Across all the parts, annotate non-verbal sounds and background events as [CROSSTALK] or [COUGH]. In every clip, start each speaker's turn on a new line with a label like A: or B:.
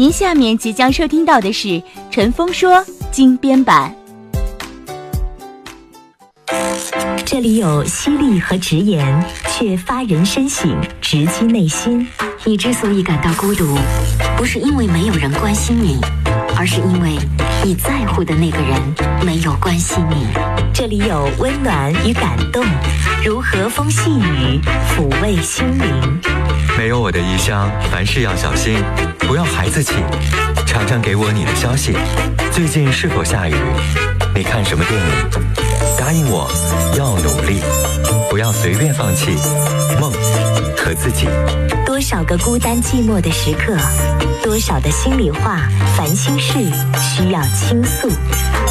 A: 您下面即将收听到的是陈峰说精编版。
B: 这里有犀利和直言，却发人深省，直击内心。
C: 你之所以感到孤独，不是因为没有人关心你，而是因为你在乎的那个人没有关心你。
B: 这里有温暖与感动，如和风细雨，抚慰心灵。
D: 没有我的异乡，凡事要小心，不要孩子气。常常给我你的消息，最近是否下雨？你看什么电影？答应我，要努力，不要随便放弃梦和自己。
B: 多少个孤单寂寞的时刻，多少的心里话、烦心事需要倾诉。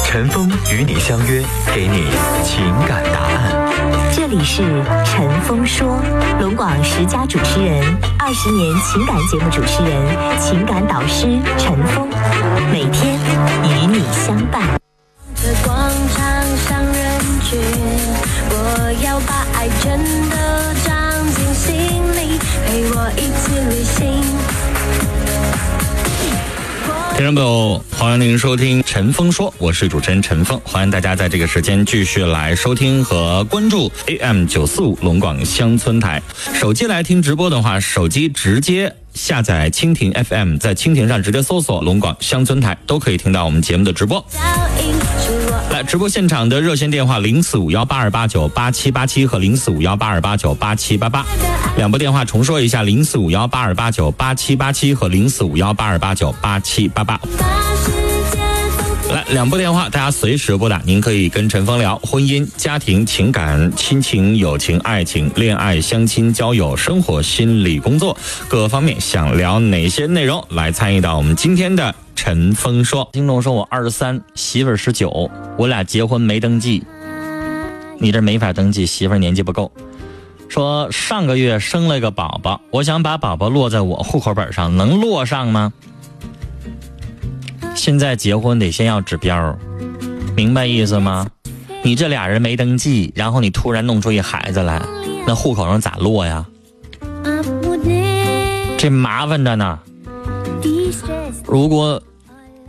D: 陈峰与你相约，给你情感答案。
B: 这里是陈峰说，龙广十佳主持人，二十年情感节目主持人，情感导师陈峰，每天与你相伴。
E: 这广场上人群，我要把爱真的一起旅行。
F: 听众朋友，欢迎您收听陈峰说，我是主持人陈峰，欢迎大家在这个时间继续来收听和关注 AM 九四五龙广乡村台。手机来听直播的话，手机直接下载蜻蜓 FM，在蜻蜓上直接搜索龙广乡村台，都可以听到我们节目的直播。来，直播现场的热线电话零四五幺八二八九八七八七和零四五幺八二八九八七八八，两部电话重说一下：零四五幺八二八九八七八七和零四五幺八二八九八七八八。来，两部电话，大家随时拨打。您可以跟陈峰聊婚姻、家庭、情感、亲情、友情、爱情、恋爱、相亲、交友、生活、心理、工作各方面，想聊哪些内容，来参与到我们今天的陈峰说。听众说我二十三，媳妇儿十九，我俩结婚没登记，你这没法登记，媳妇儿年纪不够。说上个月生了个宝宝，我想把宝宝落在我户口本上，能落上吗？现在结婚得先要指标，明白意思吗？你这俩人没登记，然后你突然弄出一孩子来，那户口上咋落呀？这麻烦着呢。如果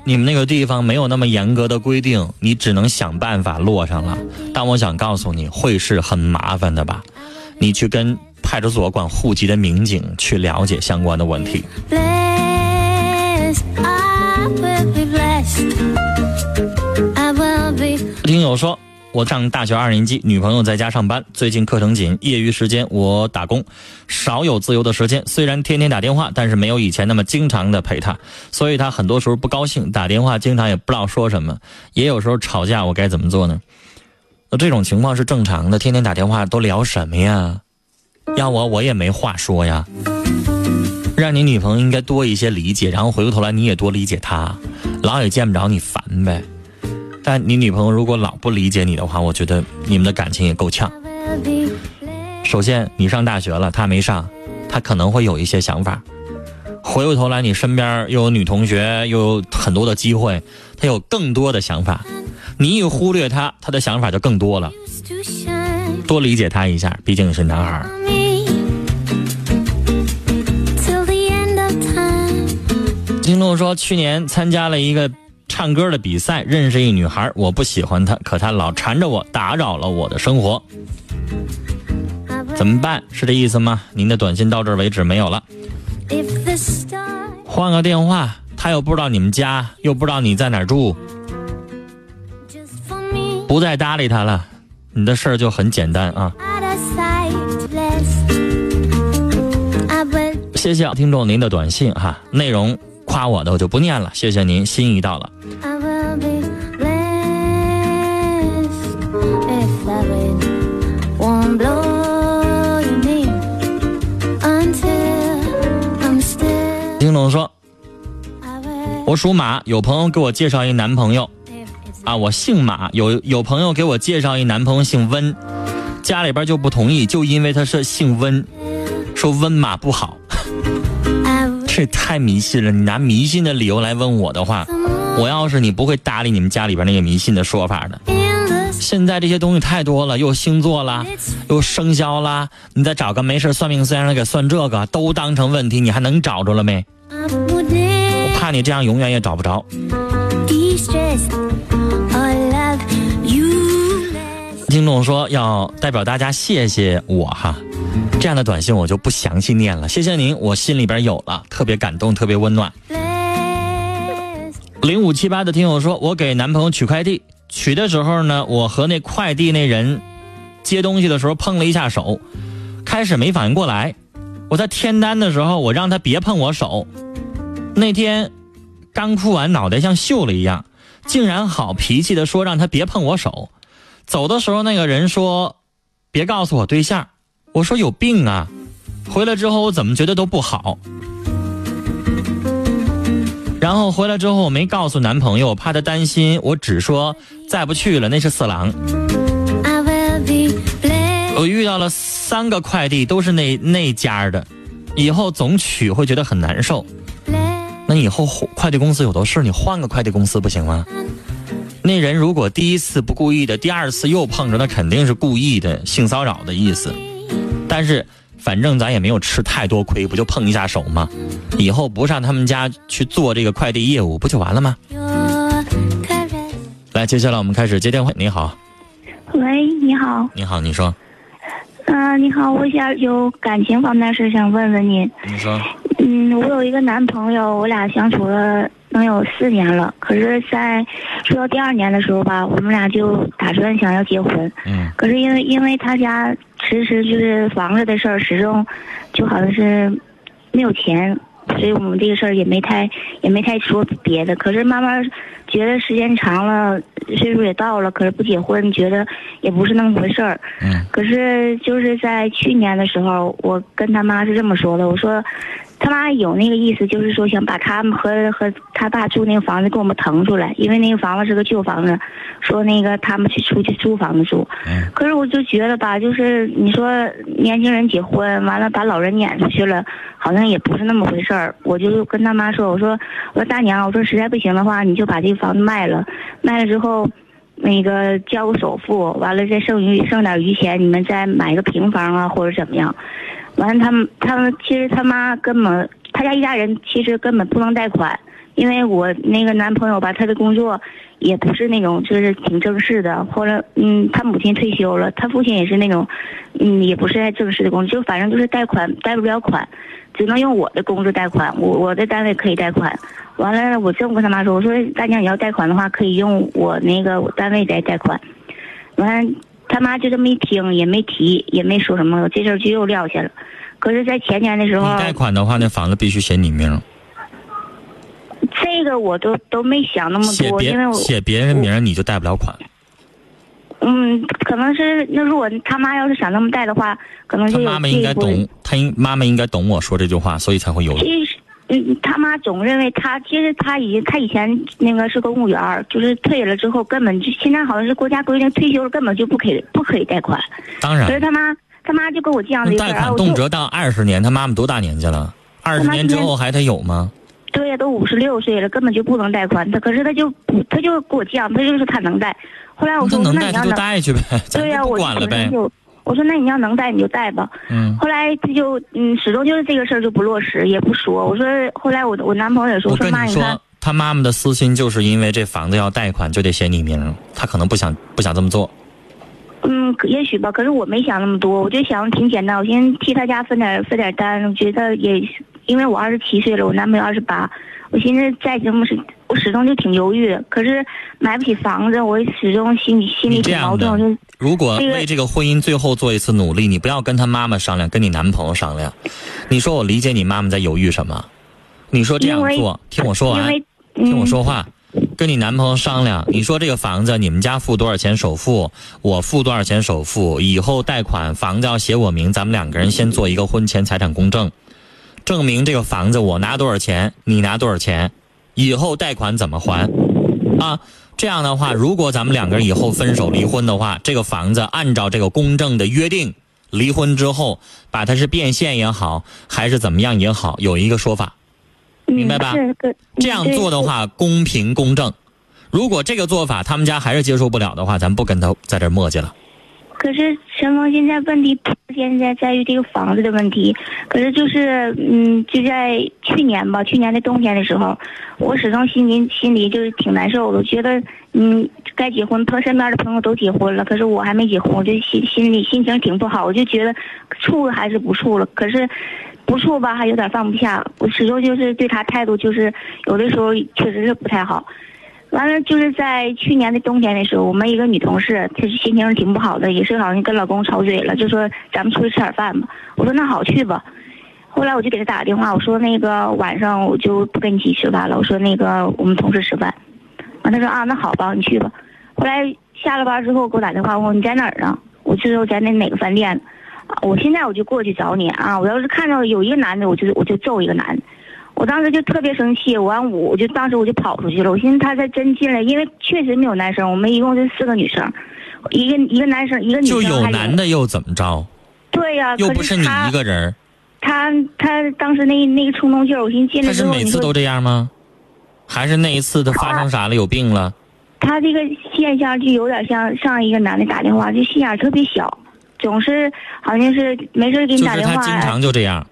F: 你们那个地方没有那么严格的规定，你只能想办法落上了。但我想告诉你，会是很麻烦的吧？你去跟派出所管户籍的民警去了解相关的问题。听友说，我上大学二年级，女朋友在家上班，最近课程紧，业余时间我打工，少有自由的时间。虽然天天打电话，但是没有以前那么经常的陪她，所以她很多时候不高兴，打电话经常也不知道说什么，也有时候吵架，我该怎么做呢？那这种情况是正常的，天天打电话都聊什么呀？要我我也没话说呀。让你女朋友应该多一些理解，然后回过头来你也多理解她，老也见不着你烦呗。但你女朋友如果老不理解你的话，我觉得你们的感情也够呛。[LAUGHS] 首先，你上大学了，她没上，她可能会有一些想法。回过头来，你身边又有女同学，又有很多的机会，她有更多的想法。你一忽略她，她的想法就更多了。多理解她一下，毕竟你是男孩听众说，去年参加了一个唱歌的比赛，认识一女孩，我不喜欢她，可她老缠着我，打扰了我的生活，怎么办？是这意思吗？您的短信到这儿为止没有了，换个电话，她又不知道你们家，又不知道你在哪住，不再搭理她了，你的事儿就很简单啊。谢谢听众您的短信哈，内容夸我的我就不念了，谢谢您，心意到了。听众说，我属马，有朋友给我介绍一男朋友。啊，我姓马，有有朋友给我介绍一男朋友姓温，家里边就不同意，就因为他是姓温，说温马不好这太迷信了。你拿迷信的理由来问我的话，我要是你不会搭理你们家里边那个迷信的说法的。现在这些东西太多了，又星座啦，又生肖啦，你再找个没事算命先生给算这个，都当成问题，你还能找着了没？
E: 我
F: 怕你这样永远也找不着。听众说要代表大家谢谢我哈，这样的短信我就不详细念了。谢谢您，我心里边有了，特别感动，特别温暖。零五七八的听友说，我给男朋友取快递，取的时候呢，我和那快递那人接东西的时候碰了一下手，开始没反应过来。我在填单的时候，我让他别碰我手。那天刚哭完，脑袋像锈了一样，竟然好脾气的说让他别碰我手。走的时候，那个人说别告诉我对象。我说有病啊！回来之后我怎么觉得都不好。然后回来之后，我没告诉男朋友，我怕他担心，我只说再不去了，那是色狼。我遇到了三个快递，都是那那家的，以后总取会觉得很难受。那以后快递公司有的是，你换个快递公司不行吗？那人如果第一次不故意的，第二次又碰着，那肯定是故意的性骚扰的意思。但是反正咱也没有吃太多亏，不就碰一下手吗？以后不上他们家去做这个快递业务，不就完了吗？来，接下来我们开始接电话。你好，
G: 喂，你好，
F: 你好，你说，
G: 嗯、你好，我想有感情方面的事想问问您。
F: 你说，
G: 嗯，我有一个男朋友，我俩相处了能有四年了，可是，在说到第二年的时候吧，我们俩就打算想要结婚，
F: 嗯
G: 可是因为因为他家迟迟就是房子的事儿，始终就好像是没有钱，所以我们这个事儿也没太也没太说别的。可是慢慢觉得时间长了，岁数也到了，可是不结婚，觉得也不是那么回事儿。
F: 嗯
G: 可是就是在去年的时候，我跟他妈是这么说的，我说。他妈有那个意思，就是说想把他们和和他爸住那个房子给我们腾出来，因为那个房子是个旧房子，说那个他们去出去租房子住。
F: 嗯
G: 可是我就觉得吧，就是你说年轻人结婚完了把老人撵出去了，好像也不是那么回事儿。我就跟他妈说，我说我说大娘，我说实在不行的话，你就把这个房子卖了，卖了之后。那个交个首付，完了再剩余剩点余钱，你们再买个平房啊，或者怎么样？完了，他们他们其实他妈根本他家一家人其实根本不能贷款，因为我那个男朋友吧，他的工作也不是那种就是挺正式的，或者嗯，他母亲退休了，他父亲也是那种，嗯，也不是在正式的工作，就反正就是贷款贷不了款，只能用我的工资贷款，我我的单位可以贷款。完了，我这么跟他妈说，我说大娘你要贷款的话，可以用我那个单位来贷款。完了，他妈就这么一听，也没提，也没说什么，这事儿就又撂下了。可是，在前年的时候
F: 你，贷款的话，那房子必须写你名，
G: 这个我都都没想那么多，因为我
F: 写别人名你就贷不了款。
G: 嗯，可能是那如果他妈要是想那么贷的话，可能就他
F: 妈妈应该懂，他应妈妈应该懂我说这句话，所以才会犹豫。
G: 其实，嗯，他妈总认为他其实他已经他以前那个是公务员，就是退了之后根本就现在好像是国家规定退休了根本就不可以不可以贷款。
F: 当然，
G: 可是他妈他妈就跟我这样
F: 贷款动辄到二十年，他妈妈多大年纪了？二十年之后还他有吗？
G: 对呀，都五十六岁了，根本就不能贷款。他可是他就不他就跟我犟，他就说他能贷。后来我说
F: 那能贷他就
G: 那你要能，
F: 贷去呗，咱
G: 对呀、我
F: 管了呗。
G: 就我说那你要能贷你就贷吧。
F: 嗯，
G: 后来他就嗯始终就是这个事儿就不落实，也不说。我说后来我我男朋友也说
F: 我
G: 说妈你看
F: 说，他妈妈的私心就是因为这房子要贷款就得写你名，他可能不想不想这么做。
G: 嗯，可也许吧，可是我没想那么多，我就想挺简单，我先替他家分点分点单，我觉得也，因为我二十七岁了，我男朋友二十八，我寻思再这么是，我始终就挺犹豫的，可是买不起房子，我始终心里心里挺矛盾，就
F: 如果为这个婚姻最后做一次努力，你不要跟他妈妈商量，跟你男朋友商量。你说我理解你妈妈在犹豫什么？你说这样做，听我说完，听我
G: 嗯
F: 说话。跟你男朋友商量，你说这个房子你们家付多少钱首付，我付多少钱首付，以后贷款房子要写我名，咱们两个人先做一个婚前财产公证，证明这个房子我拿多少钱，你拿多少钱，以后贷款怎么还，啊，这样的话，如果咱们两个人以后分手离婚的话，这个房子按照这个公证的约定，离婚之后把它是变现也好，还是怎么样也好，有一个说法。明白吧这样做的，话，公平公正。如果这个做法他们家还是接受不了的话，咱不跟他在这儿磨叽了。
G: 可是陈峰现在问题不现在在于这个房子的问题，可是就是嗯，就在去年吧，去年的冬天的时候，我始终心里心里就是挺难受的，觉得嗯该结婚，他身边的朋友都结婚了，可是我还没结婚，我就心心里心情挺不好，我就觉得处还是不处了，可是不处吧还有点放不下，我始终就是对他态度就是有的时候确实是不太好。完了，就是在去年的冬天的时候，我们一个女同事，她心情挺不好的，也是好像跟老公吵嘴了，就说咱们出去吃点饭吧。我说那好去吧。后来我就给她打个电话，我说那个晚上我就不跟你一起吃饭了，我说那个我们同事吃饭。完，她说啊，那好吧，你去吧。后来下了班之后给我打电话，问我你在哪儿呢？我就说在那哪个饭店。我现在我就过去找你啊！我要是看到有一个男的，我就我就揍一个男的。我当时就特别生气，我完我我就当时我就跑出去了。我寻思他才真进来，因为确实没有男生，我们一共就四个女生，一个一个男生一个女生。
F: 就有男的又怎么着？
G: 对呀、
F: 又不是你一个人，
G: 他他当时那那个冲动劲儿，我寻思进来
F: 他是每次都这样吗？还是那一次他发生啥了？有病了？
G: 他这个现象就有点像上一个男的打电话，就心眼儿特别小，总是好像是没事给你打电话。
F: 他经常就这样。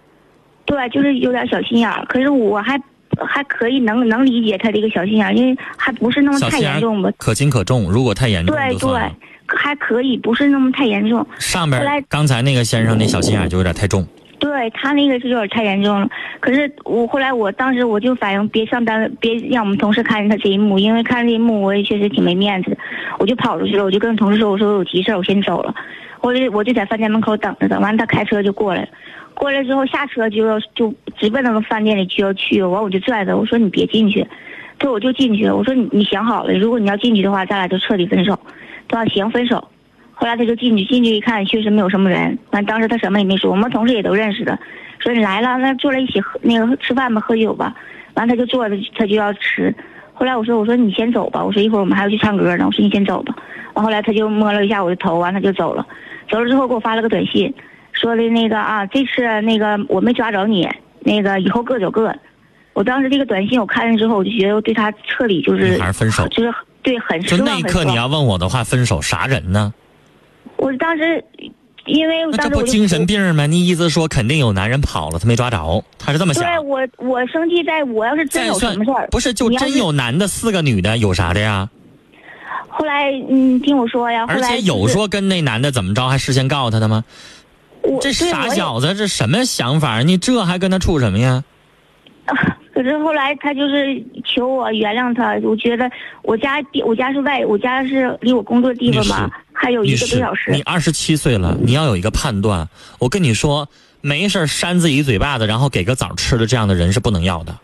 G: 对，就是有点小心眼儿。可是我还还可以能能理解他这个小心眼儿，因为还不是那么太严重吧。
F: 可轻可重，如果太严重
G: 对对。，还可以，不是那么太严重。
F: 上边刚才那个先生那小心眼儿就有点太重。
G: 对他那个是有点太严重了。可是我后来我当时我就反应，别上单位，别让我们同事看见他这一幕，因为看这一幕我也确实挺没面子的。我就跑出去了，我就跟同事说，我说我有急事儿，我先走了。我就我就在饭店门口等着他，完了他开车就过来了。过来之后下车就要就直奔那个饭店里就要去，完我就拽他，我说你别进去，他说我就进去了，我说你你想好了，如果你要进去的话，咱俩就彻底分手。他说行分手。后来他就进去，进去一看，确实没有什么人。完，当时他什么也没说，我们同事也都认识的，说你来了，那坐在一起喝那个吃饭吧，喝酒吧。完，他就坐着，他就要吃。后来我说，我说你先走吧，我说一会儿我们还要去唱歌呢，我说你先走吧。完，后来他就摸了一下我的头，完他就走了。走了之后给我发了个短信，说的那个啊，这次那个我没抓着你，那个以后各走各的。我当时这个短信我看了之后，我就觉得我对他彻底就是
F: 你还是分手
G: 就是对很失
F: 就
G: 望。很失望
F: 那一刻你要问我的话，分手啥人呢？
G: 我当时，因为
F: 那这不精神病吗？你意思说肯定有男人跑了，他没抓着，他是这么想。
G: 对我，我生气在我要是真有什么事儿，
F: 不是就真有男的四个女的，有啥的呀？
G: 后来，嗯，听我说呀，后
F: 而
G: 来就是
F: 且有说跟那男的怎么着，还事先告诉他的吗？
G: 我
F: 这傻小子，这什么想法？你这还跟他处什么呀？[LAUGHS]
G: 可是后来他就是求我原谅他，我觉得我家地我家是外，我家是离我工作地方吧，还有一个多小时。
F: 你二十七岁了，你要有一个判断。我跟你说，没事扇自己一嘴巴子，然后给个枣吃的这样的人是不能要的，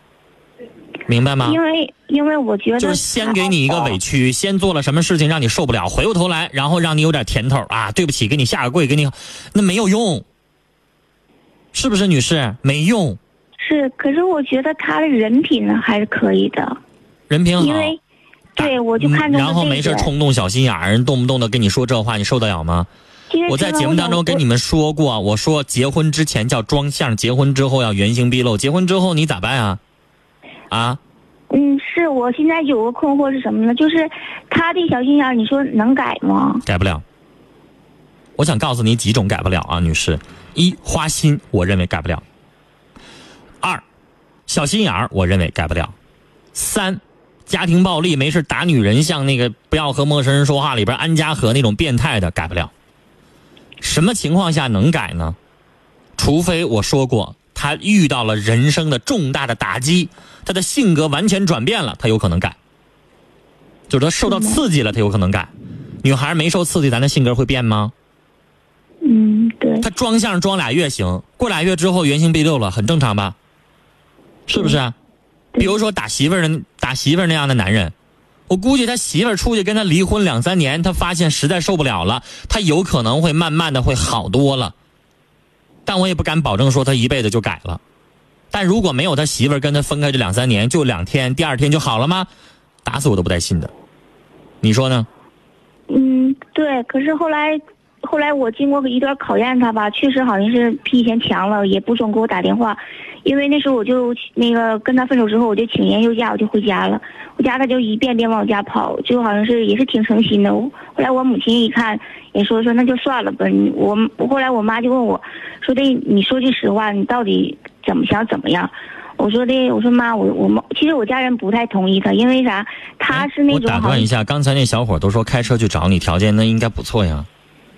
F: 明白吗？
G: 因为因为我觉得
F: 就是先给你一个委屈，先做了什么事情让你受不了，回过头来，然后让你有点甜头啊，对不起，给你下个跪，给你，那没有用，是不是，女士？没用，
G: 是，可是我觉得他的人品呢还是可以的，
F: 人品好。
G: 因为对我就看中了
F: 嗯然后没事冲动小心眼儿，人动不动的跟你说这话，你受得了吗？我在节目当中跟你们说过，我说结婚之前叫装相，结婚之后要原形毕露。结婚之后你咋办啊？啊？
G: 嗯，是我现在有个困惑是什么呢？就是他的小心眼儿，你说能改吗？
F: 改不了。我想告诉你几种改不了啊，女士。一花心，我认为改不了。二，小心眼儿，我认为改不了。三，家庭暴力，没事打女人，像那个不要和陌生人说话里边安家和那种变态的，改不了。什么情况下能改呢？除非我说过，他遇到了人生的重大的打击，他的性格完全转变了，他有可能改。就是他受到刺激了，他有可能改。女孩没受刺激，咱的性格会变吗？
G: 嗯，对。
F: 他装相装俩月行，过俩月之后原形毕露了，很正常吧？是不是？
G: 对
F: 比如说打媳妇儿的打媳妇儿那样的男人，我估计他媳妇儿出去跟他离婚两三年，他发现实在受不了了，他有可能会慢慢的会好多了。但我也不敢保证说他一辈子就改了。但如果没有他媳妇儿跟他分开这两三年，就两天，第二天就好了吗？打死我都不带信的。你说呢？
G: 嗯，对。可是后来，后来我经过一段考验他吧，确实好像是比以前强了，也不总给我打电话。因为那时候我就那个跟他分手之后，我就请年休假，我就回家了。回家他就一遍遍往我家跑，就好像是也是挺诚心的。后来我母亲一看，也说说那就算了吧。你我后来我妈就问我，说的你说句实话，你到底怎么想怎么样？我说的我说妈，我我们其实我家人不太同意他，因为啥？他是那种好像
F: 打断一下，刚才那小伙都说开车去找你，条件那应该不错呀。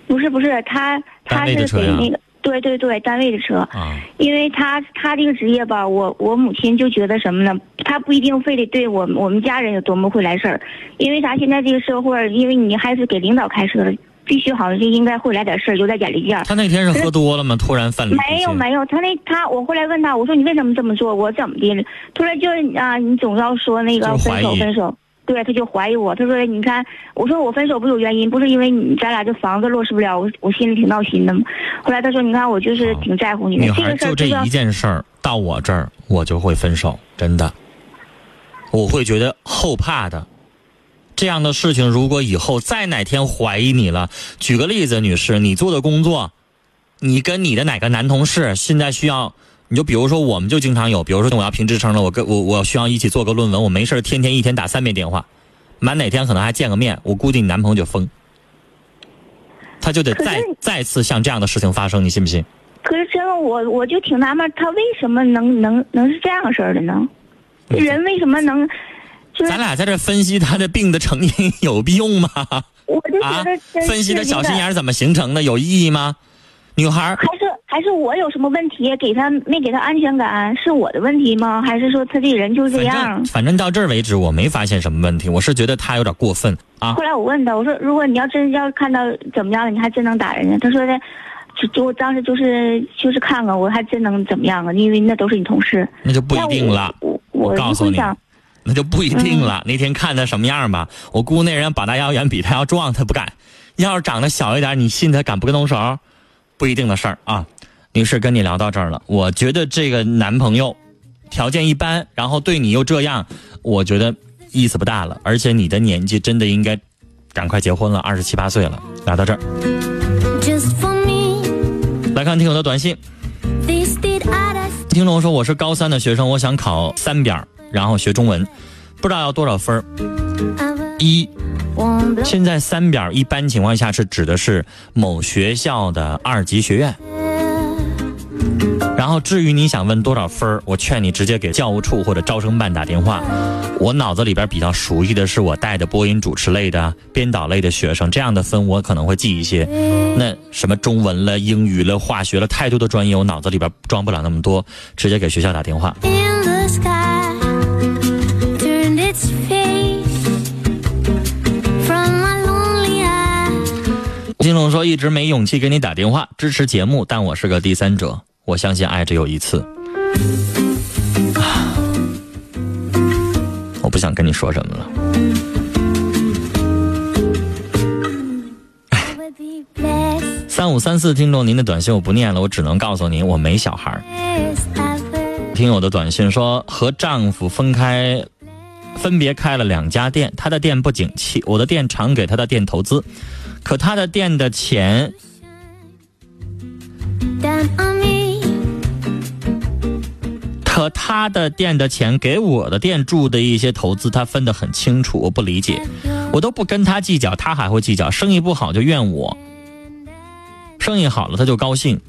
G: 不是不是他他是给那个对对对单位的车。
F: 啊，
G: 因为他他这个职业吧，我我母亲就觉得什么呢？他不一定非得对我我们家人有多么会来事儿，因为啥？现在这个社会，因为你还是给领导开车的，必须好像就应该会来点事儿，有点眼力劲儿。
F: 他那天是喝多了吗？突然犯了
G: 没有没有，他那他我后来问他，我说你为什么这么做？我怎么的了？他说就啊，你总要说那个分手分手。对，他就怀疑我。他说：“你看，我说我分手不有原因，不是因为你咱俩这房子落实不了，我我心里挺闹心的嘛。后来他说：你看，我就是挺在乎你的
F: 女
G: 这
F: 孩就这一件事儿到我这儿，我就会分手，真的，我会觉得后怕的。这样的事情，如果以后再哪天怀疑你了，举个例子，女士，你做的工作，你跟你的哪个男同事现在需要，你就比如说，我们就经常有，比如说我要评职称了，我跟我我需要一起做个论文，我没事儿天天一天打三遍电话，满哪天可能还见个面，我估计你男朋友就疯，他就得再再次像这样的事情发生，你信不信？
G: 可是真的，我我就挺纳闷，他为什么能能能是这样式儿的呢？
F: 嗯
G: 人为什么能？就是
F: 咱俩在这分析他的病的成因有必用吗？[LAUGHS]
G: 我就觉
F: 啊
G: 得
F: 分析的小心眼怎么形成的，有意义吗？女孩，
G: 还是还是我有什么问题，给他没给他安全感，是我的问题吗？还是说他这个人就是这
F: 反
G: 样
F: 正？反正到这儿为止，我没发现什么问题。我是觉得他有点过分啊
G: 后。来我问他，我说如果你要真要看到怎么样了，你还真能打人家？他说的，就就我当时就是就是看看，我还真能怎么样啊？因为那都是你同事。
F: 那就不一定了，
G: 我我
F: 我告诉你那就不一定
G: 嗯
F: 了。那天看他什么样吧，我估那人膀大腰圆，比他要壮，他不敢。要是长得小一点，你信他敢不跟动手？不一定的事儿啊。女士，跟你聊到这儿了，我觉得这个男朋友条件一般，然后对你又这样，我觉得意思不大了。而且你的年纪真的应该赶快结婚了，二十七八岁了。聊到这儿
E: ，Just for me,
F: 来看听友的短信。听众说我是高三的学生，我想考三边儿，然后学中文，不知道要多少分。一，现在三表一般情况下是指的是某学校的二级学院。然后至于你想问多少分，我劝你直接给教务处或者招生办打电话。我脑子里边比较熟悉的是我带的播音主持类的、编导类的学生，这样的分我可能会记一些。那什么中文了、英语了、化学了，太多的专业我脑子里边装不了那么多，直接给学校打电话。金龙说一直没勇气给你打电话支持节目，但我是个第三者，我相信爱只有一次。啊 [SIGHS] 我不想跟你说什么了。三五三四听众，您的短信我不念了，我只能告诉您我没小孩。听友的短信说和丈夫分开，分别开了两家店，他的店不景气，我的店常给他的店投资，可他的店的钱可他的店的钱给我的店注的一些投资，他分得很清楚，我不理解，我都不跟他计较，他还会计较，生意不好就怨我，生意好了他就高兴，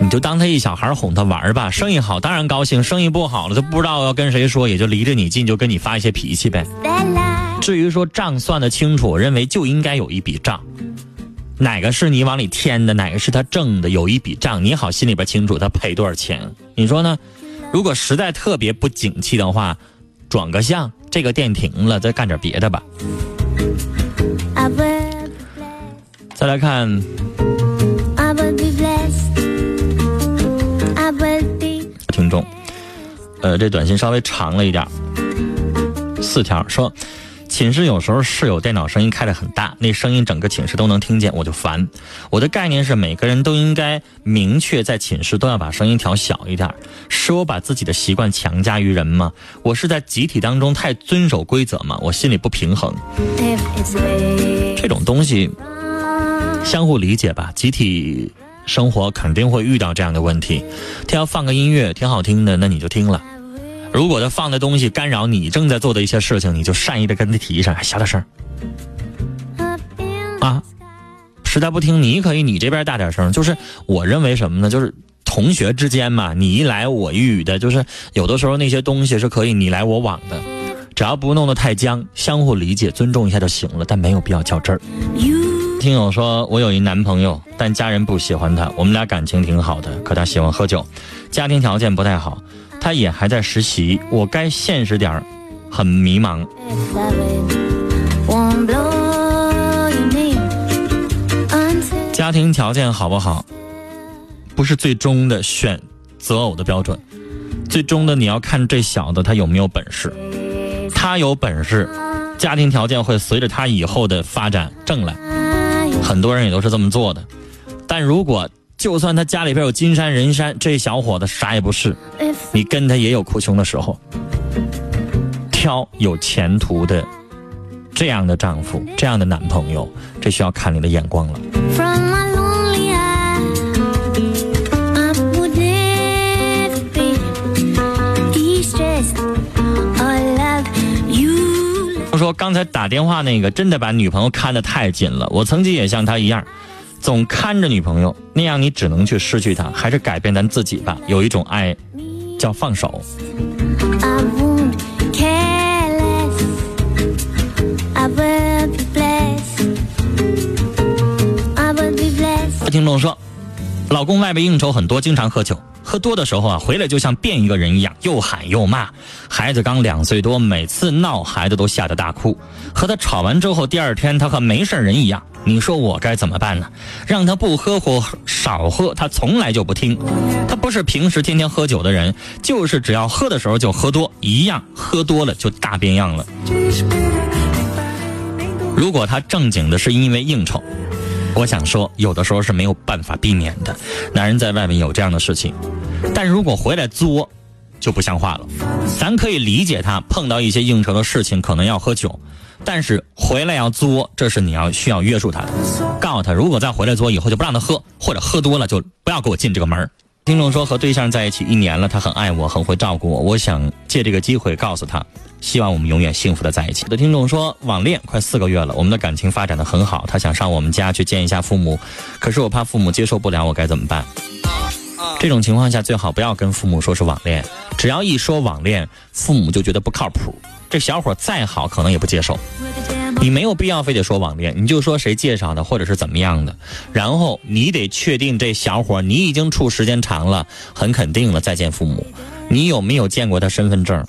F: 你就当他一小孩哄他玩吧，生意好当然高兴，生意不好了就不知道要跟谁说，也就离着你近，就跟你发一些脾气呗。至于说账算得清楚，我认为就应该有一笔账，哪个是你往里添的，哪个是他挣的，有一笔账，你好心里边清楚他赔多少钱。你说呢？如果实在特别不景气的话，转个向，这个店停了，再干点别的吧。再来看听众，呃，这短信稍微长了一点，四条说，寝室有时候室友电脑声音开得很大，那声音整个寝室都能听见，我就烦。我的概念是每个人都应该明确在寝室都要把声音调小一点，是我把自己的习惯强加于人吗？我是在集体当中太遵守规则吗？我心里不平衡。这种东西，相互理解吧。集体生活肯定会遇到这样的问题。他要放个音乐挺好听的，那你就听了。如果他放的东西干扰你正在做的一些事情，你就善意的跟他提一声，小点声啊。实在不听，你可以你这边大点声。就是我认为什么呢？就是同学之间嘛，你一来我一语的，就是有的时候那些东西是可以你来我往的，只要不弄得太僵，相互理解、尊重一下就行了，但没有必要较真儿。听友说，我有一男朋友，但家人不喜欢他，我们俩感情挺好的，可他喜欢喝酒，家庭条件不太好，他也还在实习，我该现实点儿，很迷茫。家庭条件好不好，不是最终的选择偶的标准，最终的你要看这小子他有没有本事，他有本事，家庭条件会随着他以后的发展挣来，很多人也都是这么做的。但如果就算他家里边有金山银山，这小伙子啥也不是，你跟他也有哭穷的时候。挑有前途的这样的丈夫，这样的男朋友，这需要看你的眼光了。他说刚才打电话那个真的把女朋友看得太紧了，我曾经也像他一样，总看着女朋友，那样你只能去失去她，还是改变咱自己吧。有一种爱叫放手。
E: Blessed.
F: 听众说，老公外边应酬很多，经常喝酒。喝多的时候啊，回来就像变一个人一样，又喊又骂。孩子刚两岁多，每次闹，孩子都吓得大哭。和他吵完之后，第二天他和没事人一样。你说我该怎么办呢？让他不喝或少喝，他从来就不听。他不是平时天天喝酒的人，就是只要喝的时候就喝多，一样喝多了就大变样了。如果他正经的是因为应酬，我想说，有的时候是没有办法避免的。男人在外面有这样的事情，但如果回来作，就不像话了。咱可以理解他碰到一些应酬的事情，可能要喝酒，但是回来要作，这是你要需要约束他的。告诉他，如果再回来作，以后就不让他喝，或者喝多了就不要给我进这个门听众说和对象在一起一年了，他很爱我，很会照顾我。我想借这个机会告诉他，希望我们永远幸福的在一起。我的听众说网恋快四个月了，我们的感情发展的很好，他想上我们家去见一下父母，可是我怕父母接受不了，我该怎么办？这种情况下最好不要跟父母说是网恋，只要一说网恋，父母就觉得不靠谱。这小伙再好，可能也不接受。你没有必要非得说网恋，你就说谁介绍的，或者是怎么样的。然后你得确定这小伙你已经处时间长了，很肯定了再见父母。你有没有见过他身份证、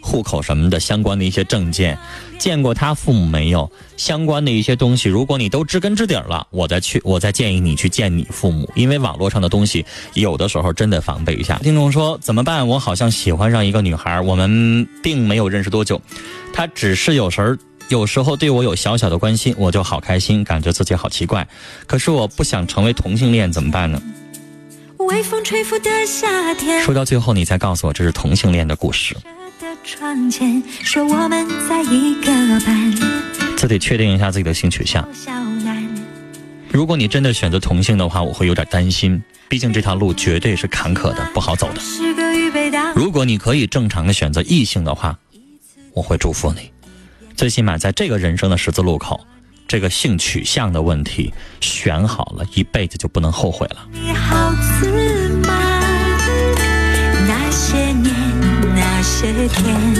F: 户口什么的相关的一些证件？见过他父母没有？相关的一些东西，如果你都知根知底了，我再去，我再建议你去见你父母，因为网络上的东西有的时候真的防备一下。听众说怎么办？我好像喜欢上一个女孩，我们并没有认识多久，她只是有时候。有时候对我有小小的关心，我就好开心，感觉自己好奇怪。可是我不想成为同性恋，怎么办呢？
H: 微风吹拂的夏天，
F: 说到最后，你才告诉我这是同性恋的故事，
H: 的窗前，说我们在一个班，
F: 这得确定一下自己的性取向。如果你真的选择同性的话，我会有点担心，毕竟这条路绝对是坎坷的，不好走的。如果你可以正常的选择异性的话，我会祝福你。最起码在这个人生的十字路口，这个性取向的问题选好了，一辈子就不能后悔了。
H: 你好自满。那些年，那些天，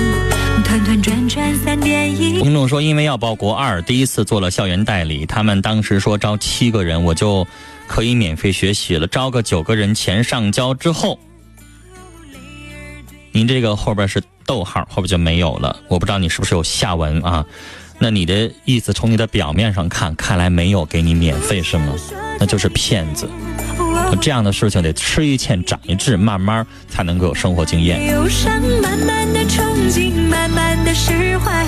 H: 团团转转三点一。
F: 听众说，因为要报国二，第一次做了校园代理，他们当时说招七个人，我就可以免费学习了。招个九个人，钱上交之后，您这个后边是逗号，后边就没有了。我不知道你是不是有下文啊？那你的意思从你的表面上看，看来没有给你免费是吗？那就是骗子。这样的事情得吃一堑长一智，慢慢才能够有生活经验。
H: 忧伤，慢慢的憧憬，慢慢的释怀。